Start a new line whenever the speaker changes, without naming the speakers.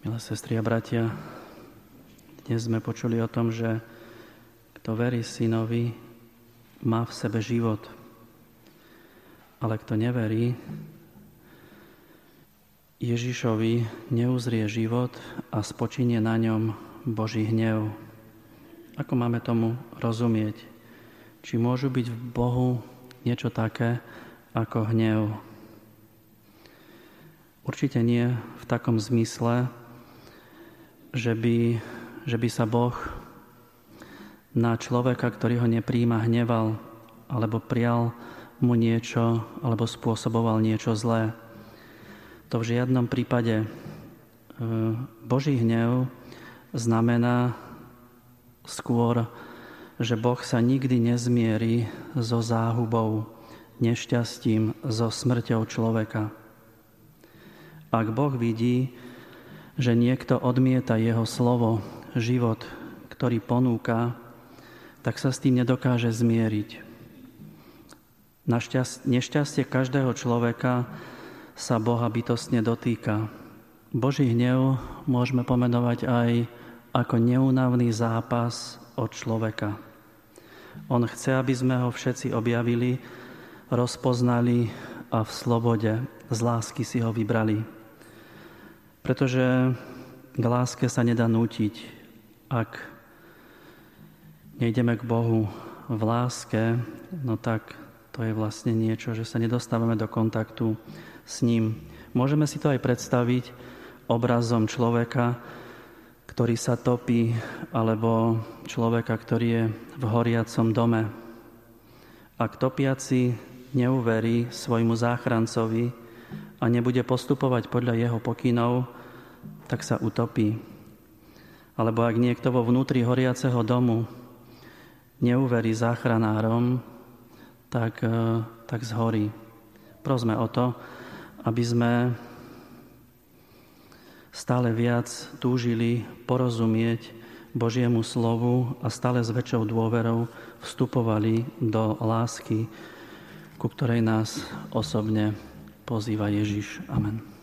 Milé sestry a bratia, dnes sme počuli o tom, že kto verí synovi, má v sebe život. Ale kto neverí, Ježišovi neuzrie život a spočinie na ňom Boží hnev. Ako máme tomu rozumieť? Či môžu byť v Bohu niečo také ako hnev? Určite nie v takom zmysle, že by, že by sa Boh na človeka, ktorý ho nepríjima, hneval alebo prial mu niečo alebo spôsoboval niečo zlé. To v žiadnom prípade. E, Boží hnev znamená skôr, že Boh sa nikdy nezmierí so záhubou, nešťastím, so smrťou človeka. Ak Boh vidí, že niekto odmieta jeho slovo, život, ktorý ponúka, tak sa s tým nedokáže zmieriť. Nešťastie každého človeka sa Boha bytostne dotýka. Boží hnev môžeme pomenovať aj ako neúnavný zápas od človeka. On chce, aby sme ho všetci objavili, rozpoznali a v slobode z lásky si ho vybrali. Pretože k láske sa nedá nútiť, ak nejdeme k Bohu v láske, no tak to je vlastne niečo, že sa nedostávame do kontaktu s ním. Môžeme si to aj predstaviť obrazom človeka, ktorý sa topí, alebo človeka, ktorý je v horiacom dome. Ak topiaci neuverí svojmu záchrancovi, a nebude postupovať podľa jeho pokynov, tak sa utopí. Alebo ak niekto vo vnútri horiaceho domu neuverí záchranárom, tak, e, tak zhorí. Prosme o to, aby sme stále viac túžili porozumieť Božiemu slovu a stále s väčšou dôverou vstupovali do lásky, ku ktorej nás osobne pozýva Ježiš. Amen.